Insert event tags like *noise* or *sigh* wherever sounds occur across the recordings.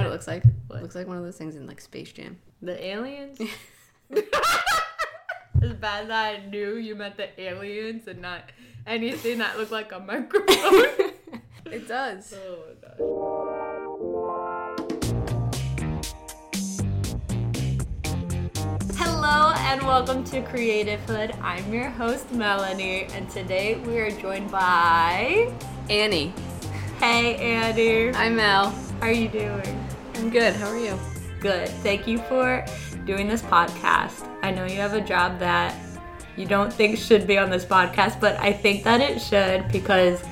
what it looks like? What? It looks like one of those things in like Space Jam. The aliens? *laughs* As bad that I knew you meant the aliens and not anything that looked like a microphone. *laughs* It does. oh my gosh. Hello and welcome to Creative Hood. I'm your host Melanie, and today we are joined by Annie. Hey Annie. I'm Mel. How are you doing? I'm good. How are you? Good. Thank you for doing this podcast. I know you have a job that you don't think should be on this podcast, but I think that it should because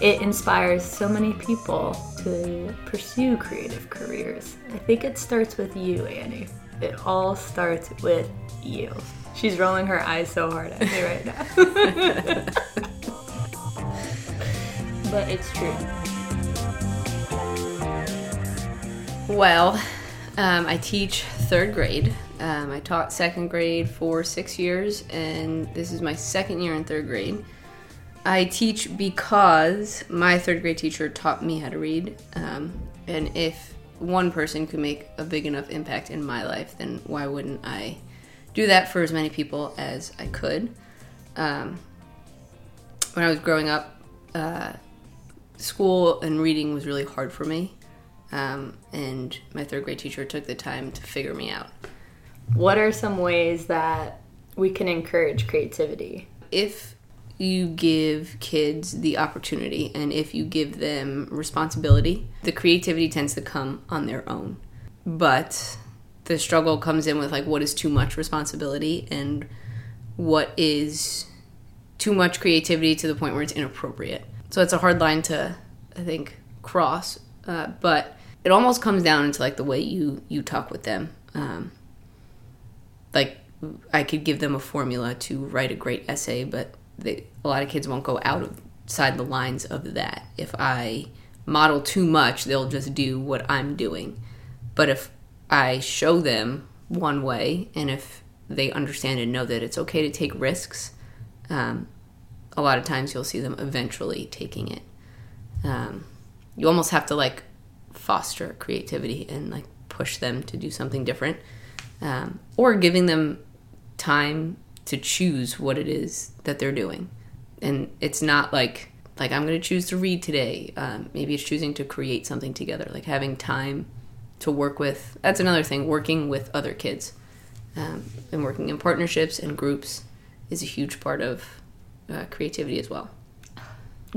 it inspires so many people to pursue creative careers. I think it starts with you, Annie. It all starts with you. She's rolling her eyes so hard at me right now. *laughs* but it's true. Well, um, I teach third grade. Um, I taught second grade for six years, and this is my second year in third grade. I teach because my third grade teacher taught me how to read, um, and if one person could make a big enough impact in my life, then why wouldn't I do that for as many people as I could? Um, when I was growing up, uh, school and reading was really hard for me. Um, and my third grade teacher took the time to figure me out. What are some ways that we can encourage creativity? If you give kids the opportunity and if you give them responsibility, the creativity tends to come on their own. But the struggle comes in with like what is too much responsibility and what is too much creativity to the point where it's inappropriate. So it's a hard line to, I think, cross. Uh, but it almost comes down into like the way you you talk with them. Um, like I could give them a formula to write a great essay, but they, a lot of kids won't go outside the lines of that. If I model too much, they'll just do what I'm doing. But if I show them one way, and if they understand and know that it's okay to take risks, um, a lot of times you'll see them eventually taking it. Um, you almost have to like foster creativity and like push them to do something different, um, or giving them time to choose what it is that they're doing. And it's not like like I'm going to choose to read today. Um, maybe it's choosing to create something together, like having time to work with. That's another thing. Working with other kids um, and working in partnerships and groups is a huge part of uh, creativity as well.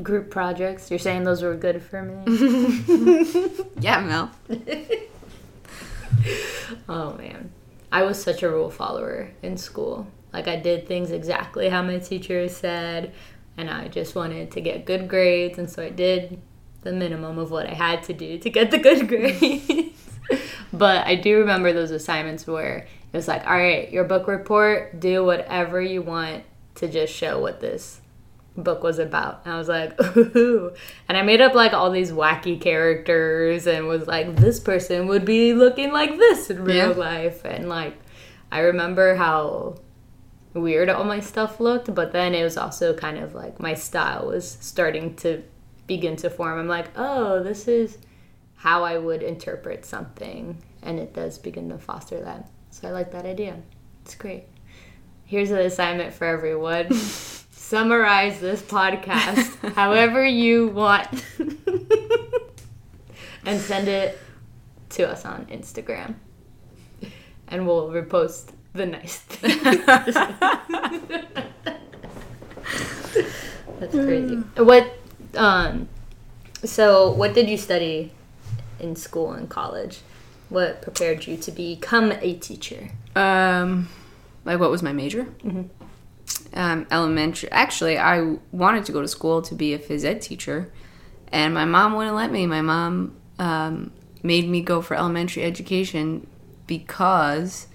Group projects. You're saying those were good for me? *laughs* Yeah, Mel. *laughs* oh man. I was such a rule follower in school. Like I did things exactly how my teacher said and I just wanted to get good grades and so I did the minimum of what I had to do to get the good *laughs* grades. but I do remember those assignments where it was like, all right, your book report, do whatever you want to just show what this book was about. And I was like, ooh. And I made up like all these wacky characters and was like, this person would be looking like this in real Yeah. life. And like, I remember how weird all my stuff looked, but then it was also kind of like my style was starting to begin to form. I'm like, oh, this is how I would interpret something. And it does begin to foster that. So I like that idea. It's great. Here's an assignment for everyone. *laughs* Summarize this podcast *laughs* however you want. *laughs* and send it to us on Instagram. And we'll repost the nice things. *laughs* That's crazy. What um so what did you study in school and college? What prepared you to become a teacher? Um, like what was my major? Um, elementary. Actually, I wanted to go to school to be a phys ed teacher, and my mom wouldn't let me. My mom um, made me go for elementary education because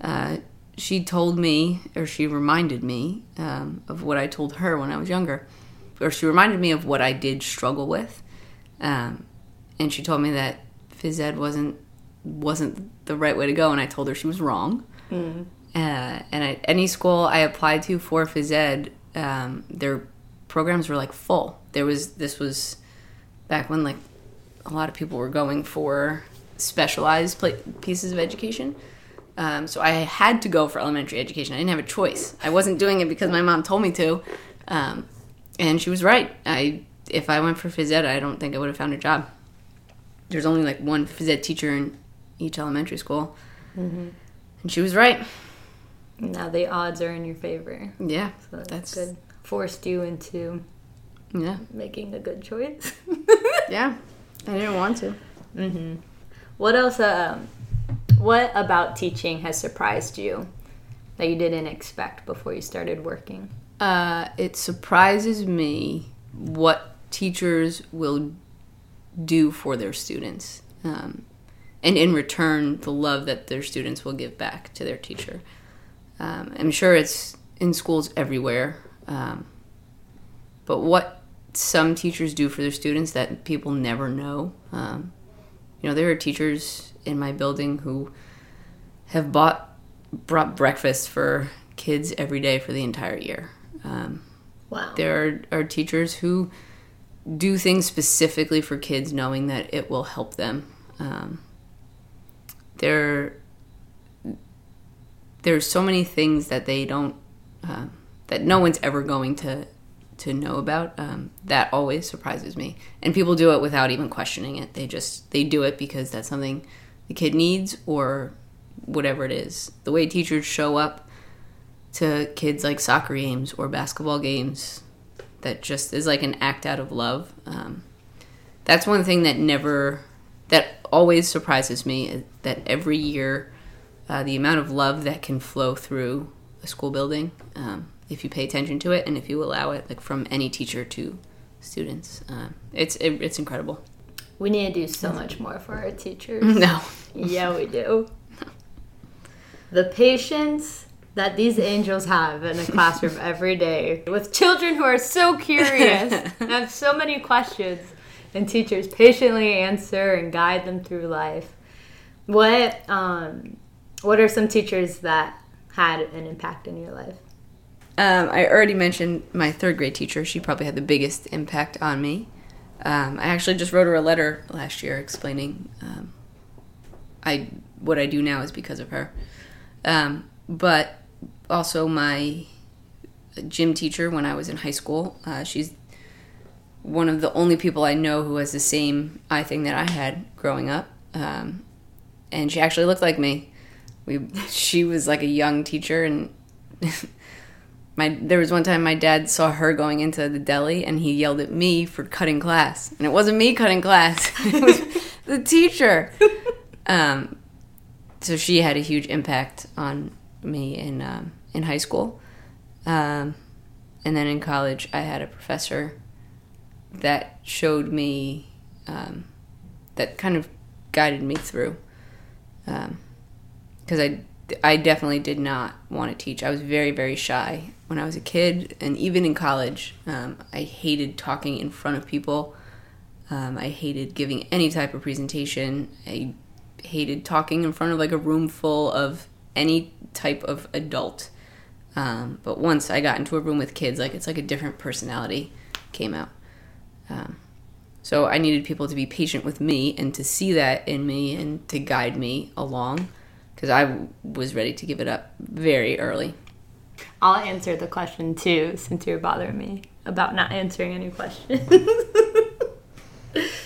uh, she told me, or she reminded me um, of what I told her when I was younger, or she reminded me of what I did struggle with, um, and she told me that phys ed wasn't wasn't the right way to go, and I told her she was wrong. Uh, and at any school I applied to for phys ed, um, their programs were like full. There was this was back when like a lot of people were going for specialized pla pieces of education. Um, so I had to go for elementary education. I didn't have a choice. I wasn't doing it because my mom told me to, um, and she was right. I if I went for phys ed, I don't think I would have found a job. There's only like one phys ed teacher in each elementary school, and she was right. Now the odds are in your favor. Yeah, So that's, That's- good. Forced you into yeah, making a good choice. *laughs* yeah. I didn't want to. hmm What else? Um, what about teaching has surprised you that you didn't expect before you started working? Uh, it surprises me what teachers will do for their students, um, and in return, the love that their students will give back to their teacher. Um, I'm sure it's in schools everywhere, um, but what some teachers do for their students that people never know. Um, you know, there are teachers in my building who have bought brought breakfast for kids every day for the entire year. Um, Wow. there are, are teachers who do things specifically for kids, knowing that it will help them. Um, there, there's so many things that they don't, um, that no one's ever going to to know about. Um, that always surprises me, and people do it without even questioning it. They just they do it because that's something the kid needs or whatever it is. The way teachers show up to kids like soccer games or basketball games that just is like an act out of love. Um, that's one thing that never, that always surprises me that every year, uh, the amount of love that can flow through a school building, um, if you pay attention to it and if you allow it, like from any teacher to students, um, it's it, it's incredible. We need to do so much more for our teachers. *laughs* No, yeah, we do. The patience that these angels have in a classroom *laughs* every day with children who are so curious *laughs* and have so many questions, and teachers patiently answer and guide them through life. What um, what are some teachers that had an impact in your life? Um, I already mentioned my third grade teacher. She probably had the biggest impact on me. Um, I actually just wrote her a letter last year explaining um, I what I do now is because of her. Um, but also my gym teacher when I was in high school. Uh, she's one of the only people I know who has the same eye thing that I had growing up, um, and she actually looked like me. We she was like a young teacher and. *laughs* my there was one time my dad saw her going into the deli and he yelled at me for cutting class. And it wasn't me cutting class. *laughs* It was the teacher. Um, so she had a huge impact on me in um, in high school. Um, and then in college i had a professor that showed me um, that kind of guided me through because I I definitely did not want to teach. I was very, very shy when I was a kid, and even in college, um, I hated talking in front of people. Um, I hated giving any type of presentation. I hated talking in front of like a room full of any type of adult. Um, but once I got into a room with kids, like it's like a different personality came out. Um, so I needed people to be patient with me and to see that in me and to guide me along because I was ready to give it up very early. I'll answer the question too, since you're bothering me about not answering any questions. *laughs*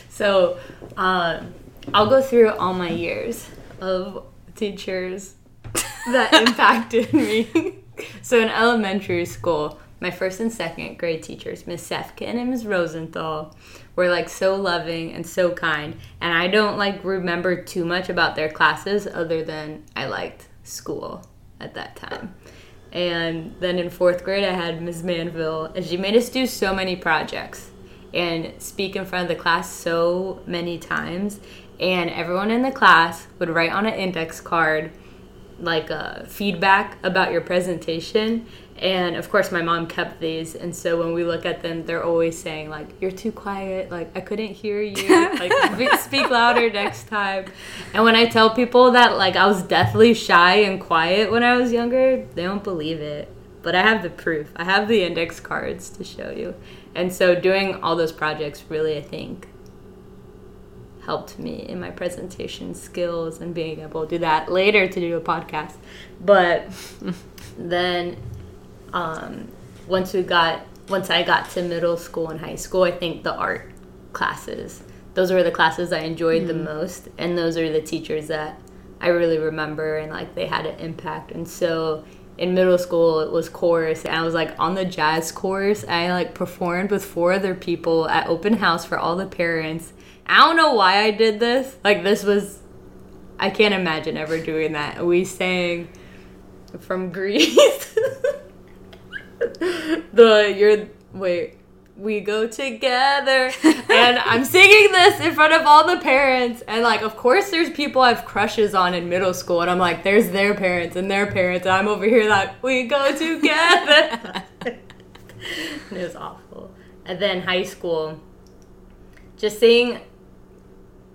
so, um, I'll go through all my years of teachers *laughs* that impacted me. so, in elementary school, my first and second grade teachers, Miss Sefkin and Miss Rosenthal, were like so loving and so kind. And I don't like remember too much about their classes other than I liked school at that time. And then in fourth grade, I had Ms. Manville, and she made us do so many projects and speak in front of the class so many times. And everyone in the class would write on an index card like uh, feedback about your presentation. And of course, my mom kept these. And so when we look at them, they're always saying, like, you're too quiet. Like, I couldn't hear you. *laughs* Like, speak louder next time. And when I tell people that, like, I was deathly shy and quiet when I was younger, they don't believe it. But I have the proof. I have the index cards to show you. And so doing all those projects really, I think, helped me in my presentation skills and being able to do that later to do a podcast. But *laughs* then um, once we got once I got to middle school and high school, I think the art classes those were the classes I enjoyed mm. the most, and those are the teachers that I really remember and like they had an impact. And so in middle school it was chorus and I was like on the jazz chorus. I like performed with four other people at open house for all the parents. I don't know why I did this. Like this was I can't imagine ever doing that. We sang from Grease. *laughs* *laughs* the you're wait we go together and i'm singing this in front of all the parents and like of course there's people i have crushes on in middle school and i'm like there's their parents and their parents and i'm over here like we go together *laughs* it was awful and then high school just seeing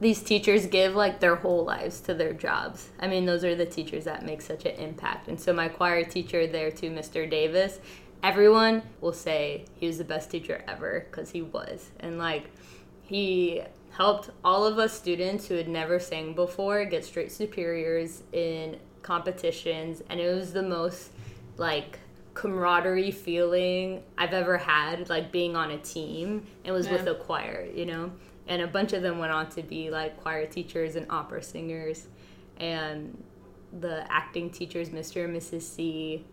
these teachers give like their whole lives to their jobs. I mean, those are the teachers that make such an impact. And so my choir teacher there too, Mr. Davis, everyone will say he was the best teacher ever because he was. And like, he helped all of us students who had never sang before get straight superiors in competitions. And it was the most like camaraderie feeling I've ever had, like being on a team. It was yeah. with a choir, you know? And a bunch of them went on to be like choir teachers and opera singers. And the acting teachers, Mr. and Mrs. C,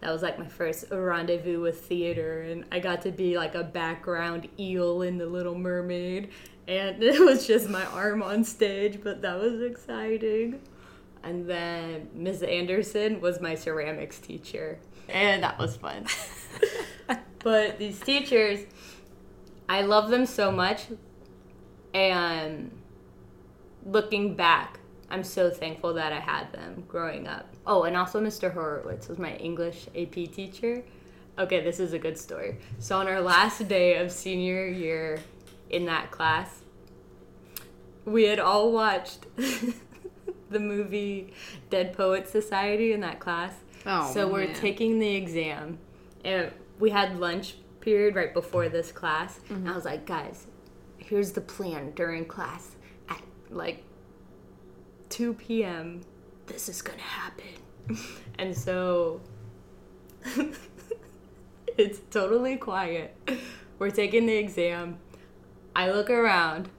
that was like my first rendezvous with theater and i got to be like a background eel in the little mermaid and *laughs* it was just my arm on stage but that was exciting. And then ms anderson was my ceramics teacher and that was fun. *laughs* But these teachers i love them so much and looking back I'm so thankful that I had them growing up. Oh, and also Mr. Horowitz was my English AP teacher. Okay, this is a good story. So on our last day of senior year in that class, we had all watched *laughs* the movie Dead Poets Society in that class. Oh, so we're man. taking the exam, and we had lunch period right before this class. Mm-hmm. And I was like, guys, here's the plan during class. At like 2 p.m. This is gonna happen. *laughs* and so *laughs* it's totally quiet. We're taking the exam. I look around.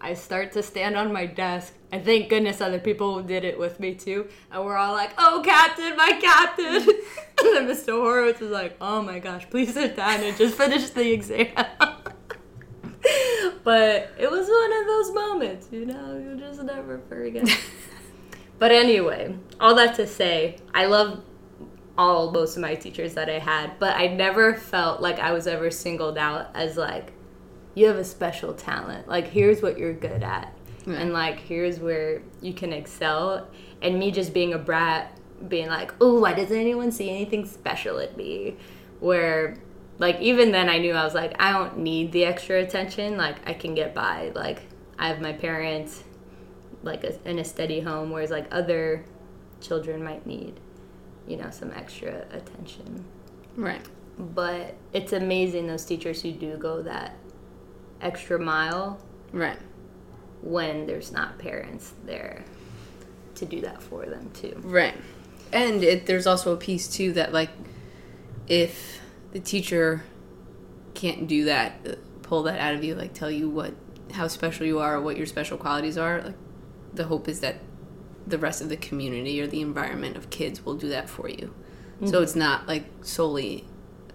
I start to stand on my desk, and thank goodness other people did it with me too. And we're all like, "Oh, Captain, my Captain!" *laughs* and then Mr. Horowitz is like, "Oh my gosh, please sit down and just finish the exam." But it was one of those moments, you know, you just never forget. *laughs* but anyway, all that to say, I love all most of my teachers that I had, but I never felt like I was ever singled out as like, you have a special talent. Like, here's what you're good at. Yeah. And like, here's where you can excel. And me just being a brat, being like, oh, why doesn't anyone see anything special in me? Where like even then I knew I was like I don't need the extra attention. Like I can get by. Like I have my parents like a, in a steady home whereas like other children might need you know some extra attention. Right. But it's amazing those teachers who do go that extra mile. Right. When there's not parents there to do that for them too. Right. And it, there's also a piece too that like if the teacher can't do that, pull that out of you, like tell you what how special you are, or what your special qualities are. Like the hope is that the rest of the community or the environment of kids will do that for you. Mm-hmm. So it's not like solely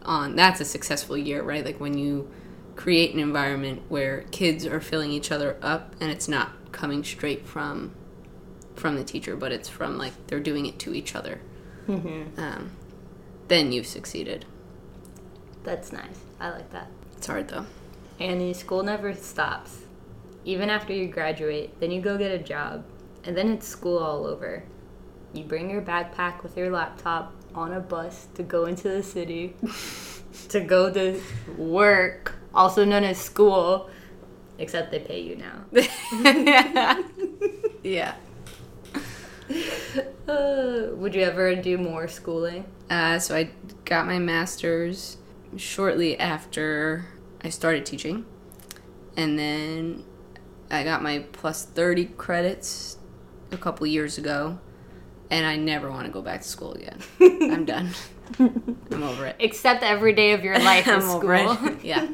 on that's a successful year, right? Like when you create an environment where kids are filling each other up and it's not coming straight from from the teacher, but it's from like they're doing it to each other. Mm-hmm. Um, then you've succeeded. That's nice. I like that. It's hard though. Annie, school never stops. Even after you graduate, then you go get a job, and then it's school all over. You bring your backpack with your laptop on a bus to go into the city, *laughs* to go to work, also known as school, except they pay you now. *laughs* yeah. *laughs* Uh, would you ever do more schooling? Uh, so I got my master's shortly after I started teaching. And then I got my plus 30 credits a couple years ago, and I never want to go back to school again. *laughs* I'm done. I'm over it. Except every day of your life *laughs* I'm over school. it. Yeah.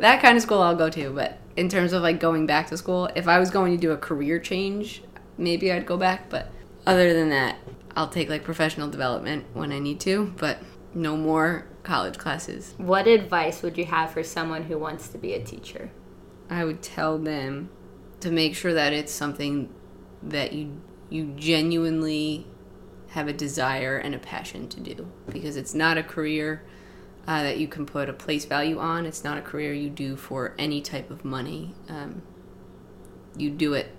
that kind of school I'll go to, but in terms of like going back to school, if I was going to do a career change, maybe I'd go back, but other than that, I'll take like professional development when I need to, but no more college classes. What advice would you have for someone who wants to be a teacher? I would tell them to make sure that it's something that you you genuinely have a desire and a passion to do because it's not a career uh, that you can put a place value on. It's not a career you do for any type of money. Um, you do it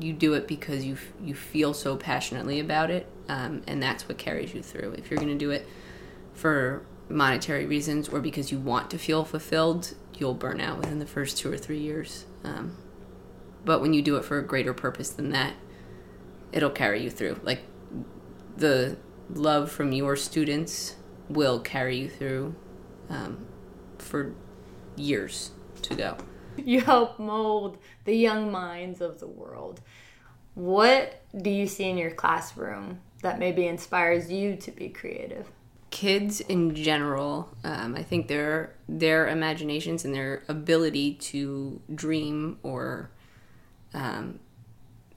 you do it because you you feel so passionately about it, um, and that's what carries you through. If you're going to do it for monetary reasons or because you want to feel fulfilled, you'll burn out within the first two or three years. Um, but when you do it for a greater purpose than that, it'll carry you through. Like the love from your students will carry you through um, for years to go. *laughs* You help mold the young minds of the world. What do you see in your classroom that maybe inspires you to be creative? Kids in general, um, I think their their imaginations and their ability to dream or um,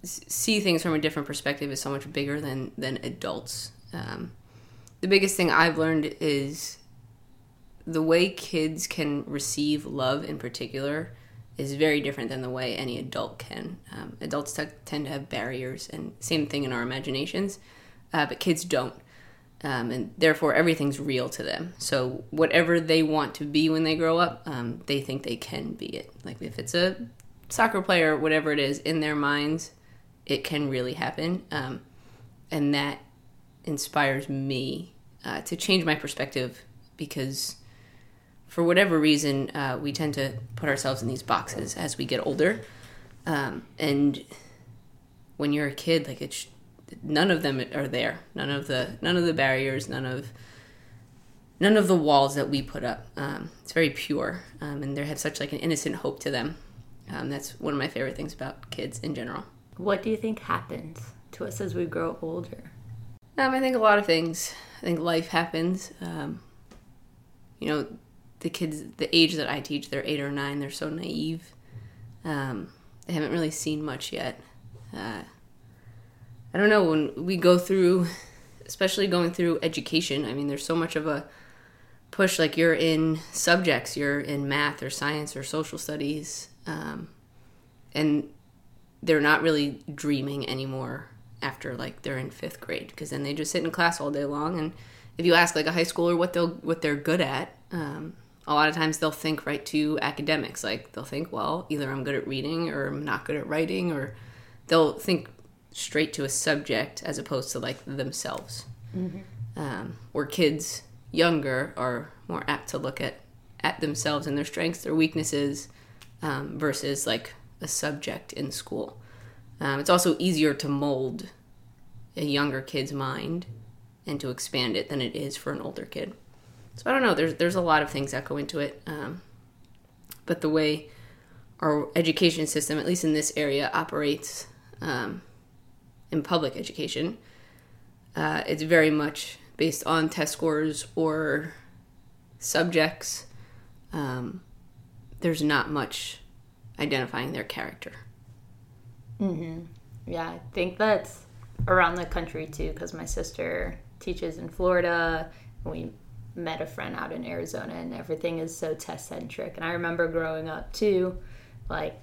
see things from a different perspective is so much bigger than than adults. Um, the biggest thing I've learned is the way kids can receive love in particular is very different than the way any adult can. Um, adults t- tend to have barriers, and same thing in our imaginations, uh, but kids don't um, and therefore everything's real to them. So whatever they want to be when they grow up, um, they think they can be it. Like if it's a soccer player, whatever it is, in their minds, it can really happen, um, and that inspires me uh, to change my perspective because for whatever reason uh, we tend to put ourselves in these boxes as we get older, um, and when you're a kid, like it's none of them are there. None of the none of the barriers, none of none of the walls that we put up. Um, it's very pure, um, and they have such like an innocent hope to them. Um, that's one of my favorite things about kids in general. What do you think happens to us as we grow older? Um, I think a lot of things. I think life happens. Um, you know, the kids, the age that I teach, they're eight or nine. They're so naive. Um, they haven't really seen much yet. Uh, I don't know when we go through, especially going through education. I mean, there's so much of a push. Like you're in subjects, you're in math or science or social studies, um, and they're not really dreaming anymore after like they're in fifth grade because then they just sit in class all day long. And if you ask like a high schooler what they'll what they're good at, um, a lot of times they'll think right to academics. Like they'll think, well, either I'm good at reading or I'm not good at writing, or they'll think straight to a subject as opposed to like themselves. Um, where kids younger are more apt to look at at themselves and their strengths, their weaknesses, um, versus like a subject in school. Um, it's also easier to mold a younger kid's mind and to expand it than it is for an older kid. So I don't know. There's there's a lot of things that go into it, um, but the way our education system, at least in this area, operates um, in public education, uh, it's very much based on test scores or subjects. Um, there's not much identifying their character. Mm-hmm. Yeah, I think that's around the country too, because my sister teaches in Florida. We met a friend out in Arizona, and everything is so test centric. And I remember growing up too, like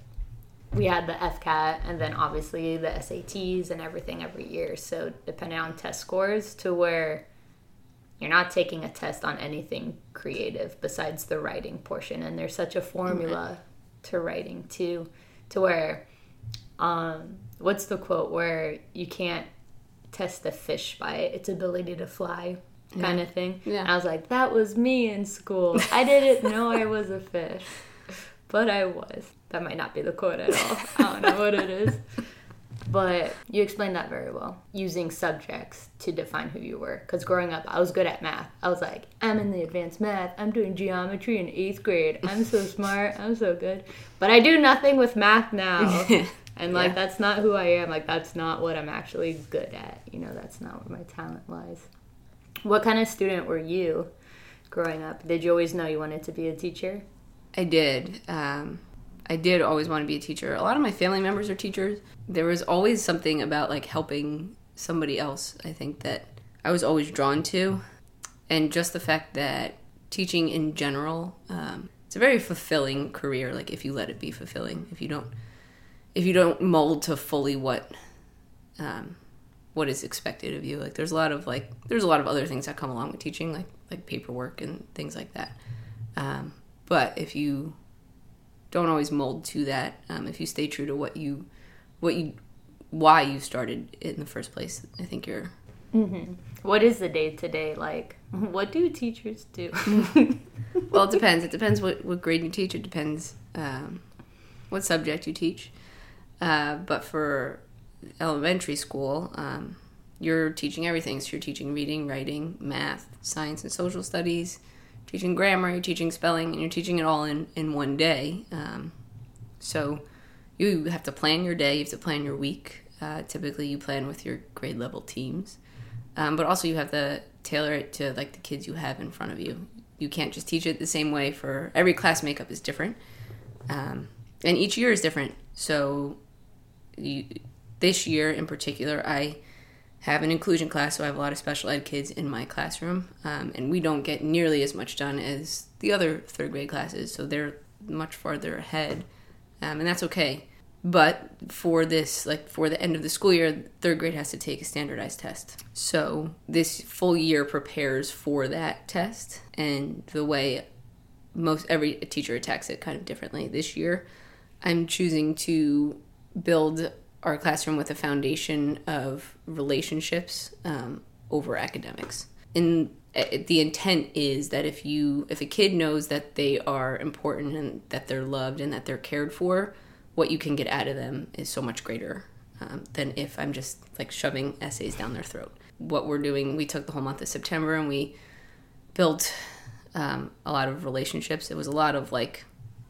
we had the FCAT and then obviously the SATs and everything every year. So depending on test scores, to where you're not taking a test on anything creative besides the writing portion, and there's such a formula to writing too, to where um, what's the quote where you can't test a fish by its ability to fly kind of thing? Yeah. And i was like that was me in school. I didn't know i was a fish *laughs* but i was that might not be the quote at all i don't know what it is But you explained that very well, using subjects to define who you were. Because growing up, I was good at math. I was like, I'm in the advanced math. I'm doing geometry in eighth grade. I'm so *laughs* smart. I'm so good. But I do nothing with math now. *laughs* And like, Yeah. that's not who I am. Like, that's not what I'm actually good at. You know, that's not where my talent lies. What kind of student were you growing up? Did you always know you wanted to be a teacher? I did. Um, I did always want to be a teacher. A lot of my family members are teachers. There was always something about like helping somebody else. I think that I was always drawn to, and just the fact that teaching in general, um, it's a very fulfilling career. Like if you let it be fulfilling, if you don't, if you don't mold to fully what, um, what is expected of you. Like there's a lot of like there's a lot of other things that come along with teaching, like like paperwork and things like that. Um, but if you don't always mold to that, um, if you stay true to what you, what you, why you started it in the first place, I think you're. What is the day to day like? *laughs* What do teachers do? *laughs* Well, it *laughs* depends. It depends what, what grade you teach. It depends um, what subject you teach. Uh, but for elementary school, um, you're teaching everything. So you're teaching reading, writing, math, science, and social studies. Teaching grammar, you're teaching spelling, and you're teaching it all in in one day. Um, so you have to plan your day. You have to plan your week. Uh, typically, you plan with your grade level teams, um, but also you have to tailor it to like the kids you have in front of you. You can't just teach it the same way for every class. Makeup is different, um, and each year is different. So you, this year in particular, I have an inclusion class, so I have a lot of special ed kids in my classroom, um, and we don't get nearly as much done as the other third grade classes. So they're much farther ahead, um, and that's okay. But for this, like for the end of the school year, third grade has to take a standardized test. So this full year prepares for that test, and the way most every teacher attacks it kind of differently. This year, I'm choosing to build our classroom with a foundation of relationships um, over academics. And uh, the intent is that if you if a kid knows that they are important and that they're loved and that they're cared for, what you can get out of them is so much greater um, than if I'm just like shoving essays down their throat. What we're doing, we took the whole month of September and we built um, a lot of relationships. It was a lot of like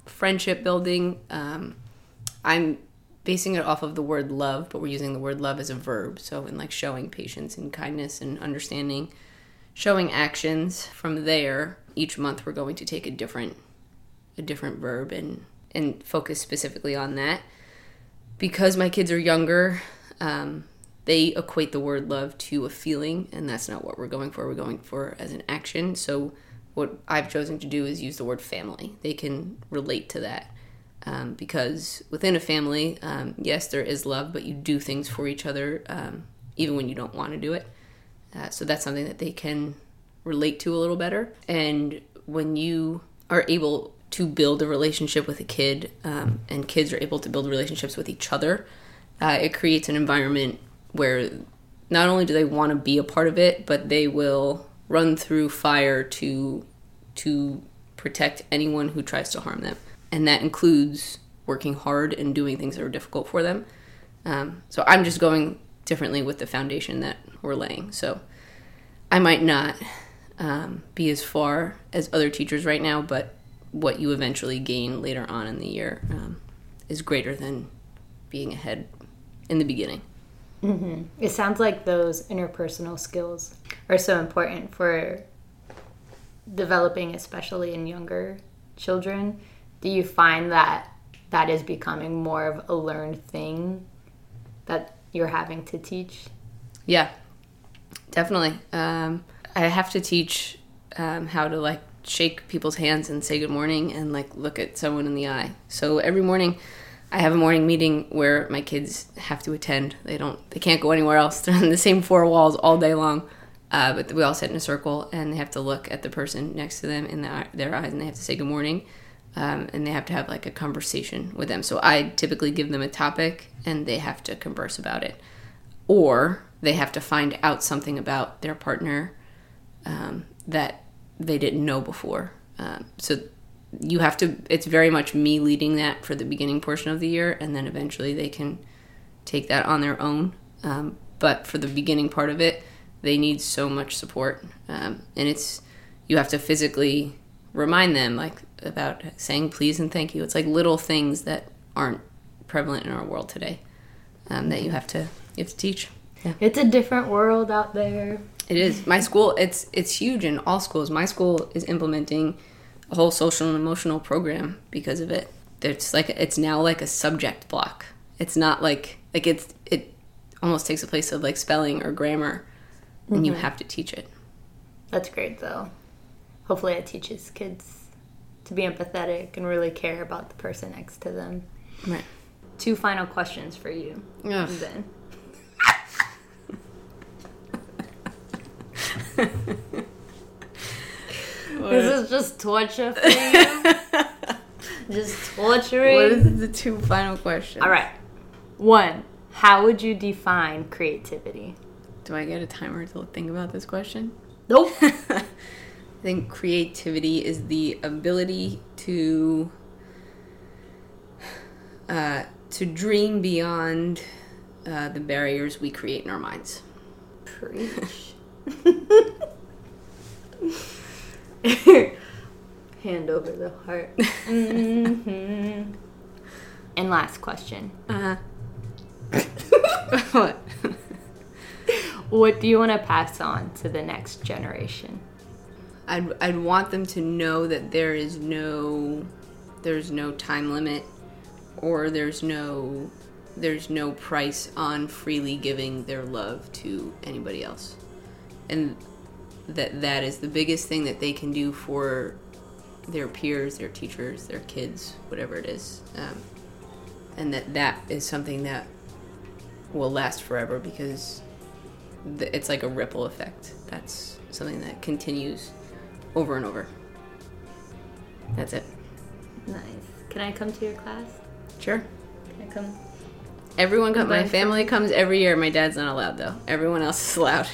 friendship building. Um, I'm basing it off of the word love, but we're using the word love as a verb. So, in like showing patience and kindness and understanding, showing actions. From there, each month we're going to take a different a different verb and and focus specifically on that. Because my kids are younger, um, they equate the word love to a feeling, and that's not what we're going for. We're going for as an action. So, what I've chosen to do is use the word family. They can relate to that. Um, because within a family, um, yes, there is love, but you do things for each other um, even when you don't want to do it. Uh, so that's something that they can relate to a little better. And when you are able to build a relationship with a kid, um, and kids are able to build relationships with each other, uh, it creates an environment where not only do they want to be a part of it, but they will run through fire to to protect anyone who tries to harm them, and that includes working hard and doing things that are difficult for them. Um, so I'm just going differently with the foundation that we're laying. So I might not um, be as far as other teachers right now, but what you eventually gain later on in the year um, is greater than being ahead in the beginning. It sounds like those interpersonal skills are so important for developing, especially in younger children. Do you find that that is becoming more of a learned thing that you're having to teach? Yeah, definitely. Um, I have to teach um, how to like shake people's hands and say good morning and like look at someone in the eye. So every morning, I have a morning meeting where my kids have to attend. They don't. They can't go anywhere else. *laughs* They're in the same four walls all day long. Uh, but we all sit in a circle and they have to look at the person next to them in the, their eyes and they have to say good morning. Um, and they have to have like a conversation with them. So I typically give them a topic and they have to converse about it or they have to find out something about their partner um, that they didn't know before. Um, so you have to, it's very much me leading that for the beginning portion of the year, and then eventually they can take that on their own. Um, but for the beginning part of it, they need so much support, um, and it's you have to physically remind them like about saying please and thank you. It's like little things that aren't prevalent in our world today um, that you have to you have to teach. Yeah. It's a different world out there. It is. My school, it's it's huge in all schools. My school is implementing a whole social and emotional program because of it. It's like it's now like a subject block. It's not like like it's it almost takes the place of like spelling or grammar, and you have to teach it. That's great, though. Hopefully, it teaches kids to be empathetic and really care about the person next to them. Right. Two final questions for you. Ugh. Then. *laughs* This is just torture for you. *laughs* just torturing. What is the two final questions? All right. One. How would you define creativity? Do I get a timer to think about this question? Nope. *laughs* I think creativity is the ability to uh, to dream beyond uh, the barriers we create in our minds. Preach. *laughs* Hand over the heart. hmm And last question. Uh-huh. *laughs* what? What do you want to pass on to the next generation? I'd, I'd want them to know that there is no there's no time limit or there's no there's no price on freely giving their love to anybody else. And that that is the biggest thing that they can do for their peers their teachers their kids whatever it is. Um, and that that is something that will last forever because it's like a ripple effect. That's something that continues over and over that's it Nice. Can I come to your class? sure Can I come? everyone comes my family comes every year my dad's not allowed though everyone else is allowed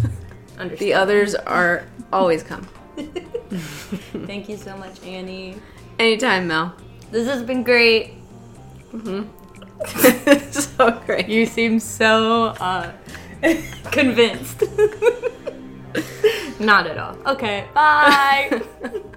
*laughs* the others are *laughs* always come *laughs* Thank you so much, Annie. anytime mel This has been great. so great You seem so uh, convinced. Not at all. Okay, bye. *laughs* *laughs*